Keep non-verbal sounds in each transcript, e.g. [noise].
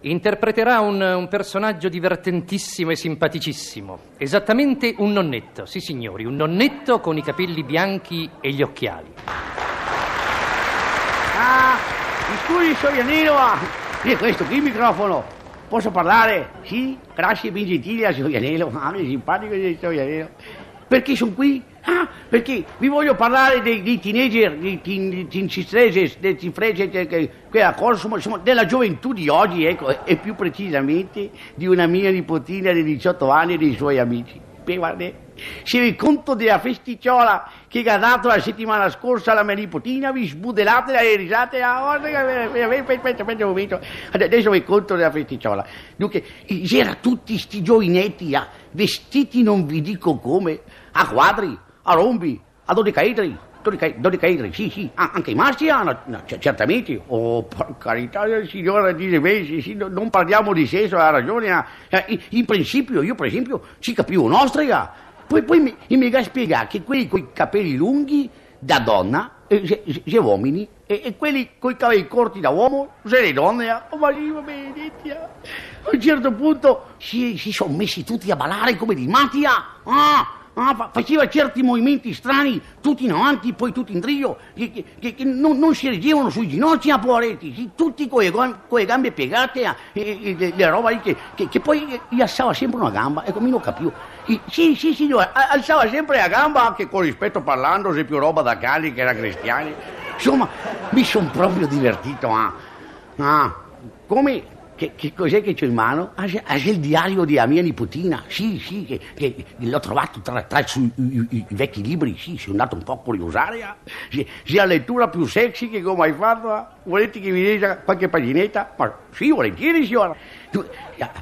interpreterà un, un personaggio divertentissimo e simpaticissimo, esattamente un nonnetto, sì signori, un nonnetto con i capelli bianchi e gli occhiali. Ah, mi scusi, Sorianino, ah, è questo qui il microfono. Posso parlare? Sì, grazie, ben gentile, Sorianello. [laughs] Ah, che simpatico di Sorianello. Perché sono qui? Ah, perché vi voglio parlare dei, dei teenager, dei teen, teen cistreses, dei insomma, della gioventù di oggi, ecco, e più precisamente di una mia nipotina di 18 anni e dei suoi amici. Beh, guarda, si rende conto della festicciola che ha dato la settimana scorsa alla mia nipotina, vi sbudelate le risate, aspetta, aspetta, un momento, adesso mi conto della festicciola. Dunque, c'erano tutti sti giovinetti, ah, vestiti non vi dico come, a quadri, a rombi, a dodicaedri, dodicaedri, sì, sì, anche i maschi hanno, no, certamente, oh, per carità del Signore, dice bene, sì, sì, non parliamo di sesso, ha ragione, eh, in, in, principio, io per esempio, ci capivo un'ostrica, poi, poi mi, mi ha spiegato che quelli con i capelli lunghi da donna, eh, se, uomini, e, e, quelli con i capelli corti da uomo, se le donne, oh, ma lì, benedetti, a un certo punto si, si sono messi tutti a ballare come di matti, ah, Ah, faceva certi movimenti strani, tutti in avanti, poi tutti in trio, che, che, che non, non, si reggevano sui ginocchi a poveretti, sì, tutti con le gambe piegate e, e, e, e roba che, che, poi gli alzava sempre una gamba, ecco, mi non capivo. E, sì, sì, signore, alzava sempre la gamba, anche con rispetto parlando, se più roba da cani che era cristiani. Insomma, mi sono proprio divertito, ah. ah come che, che, cos'è che c'ho in mano? Ah, c'è, ah, c'è il diario di mia nipotina, sì, sì, che, che l'ho trovato tra, tra i, i, i, vecchi libri, sì, sono andato un po' a curiosare. Sì, sia la lettura più sexy che ho mai fatto, ah. volete che vi legga qualche paginetta? Ma sì, volentieri, signora. Tu,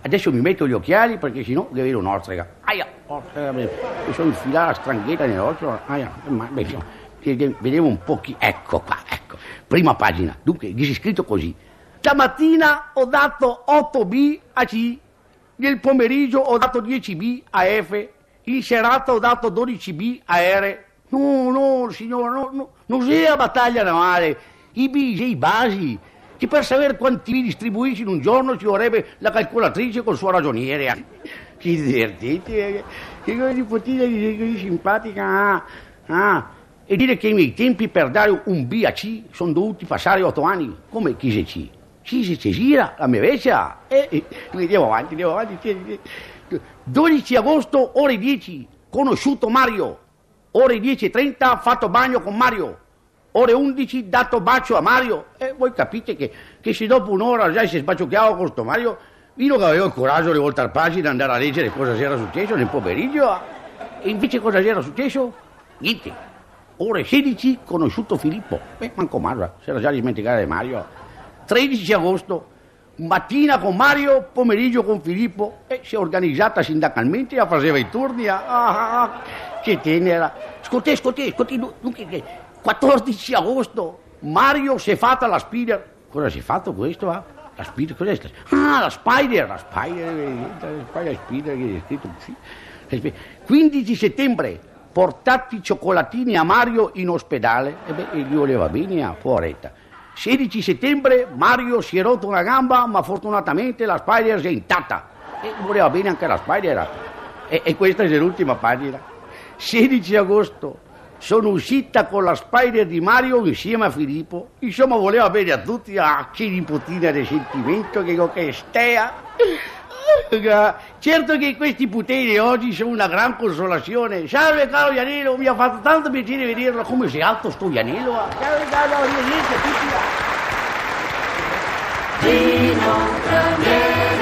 adesso mi metto gli occhiali perché sennò no, vedo un'ostrega. Aia, ostrega, mi sono infilata la stranghetta nell'occhio, aia, ma, beh, vedevo un po' chi... Ecco qua, ecco, prima pagina. Dunque, dice scritto così. Stamattina ho dato 8B a C, nel pomeriggio ho dato 10B a F, in serata ho dato 12B a R. No, no, signore, no, no, non sia battaglia navale, i B, i basi, che per sapere quanti B distribuisci in un giorno ci vorrebbe la calcolatrice col suo ragioniere. Che divertente, che cosa nipotina così simpatica. Ah, ah. E dire che i miei tempi per dare un B a C sono dovuti passare otto anni, come chi se C. Sì, sì, si gira la mia vecchia. E, andiamo avanti, andiamo avanti. 12 agosto, ore 10, conosciuto Mario. Ore 10.30, fatto bagno con Mario. Ore 11, dato bacio a Mario. E voi capite che, che se dopo un'ora già si sbaciocchiava con questo Mario, io non avevo il coraggio di voltare pagina e andare a leggere cosa si era successo nel pomeriggio. E invece cosa si era successo? Niente. Ore 16, conosciuto Filippo. Beh, manco Mario, si era già dimenticato di Mario. 13 agosto, mattina con Mario, pomeriggio con Filippo, e si è organizzata sindacalmente e faceva i turni. Ah, ah, ah, che tenera. Ascolti, ascolti, dunque, 14 agosto, Mario si è fatta la spider. Cosa si è fatto questo? Ah? La spider, cos'è? Ah, la spider, la spider, la spider, spider che è scritto sì. 15 settembre, portati cioccolatini a Mario in ospedale. E beh, gli voleva bene a Fuoretta. 16 settembre Mario si è rotto una gamba, ma fortunatamente la Spider è intatta. E voleva bene anche la Spider. E, e questa è l'ultima pagina. 16 agosto sono uscita con la Spider di Mario insieme a Filippo. Insomma, voleva bene a tutti. Ah, che nipotina di sentimento che, che stea. Certo che questi poteri oggi sono una gran consolazione. Salve caro Ianello, mi ha fatto tanto piacere vederlo. Come sei alto sto Ianello? Salve caro, arrivederci a tutti. Dino Ranieri,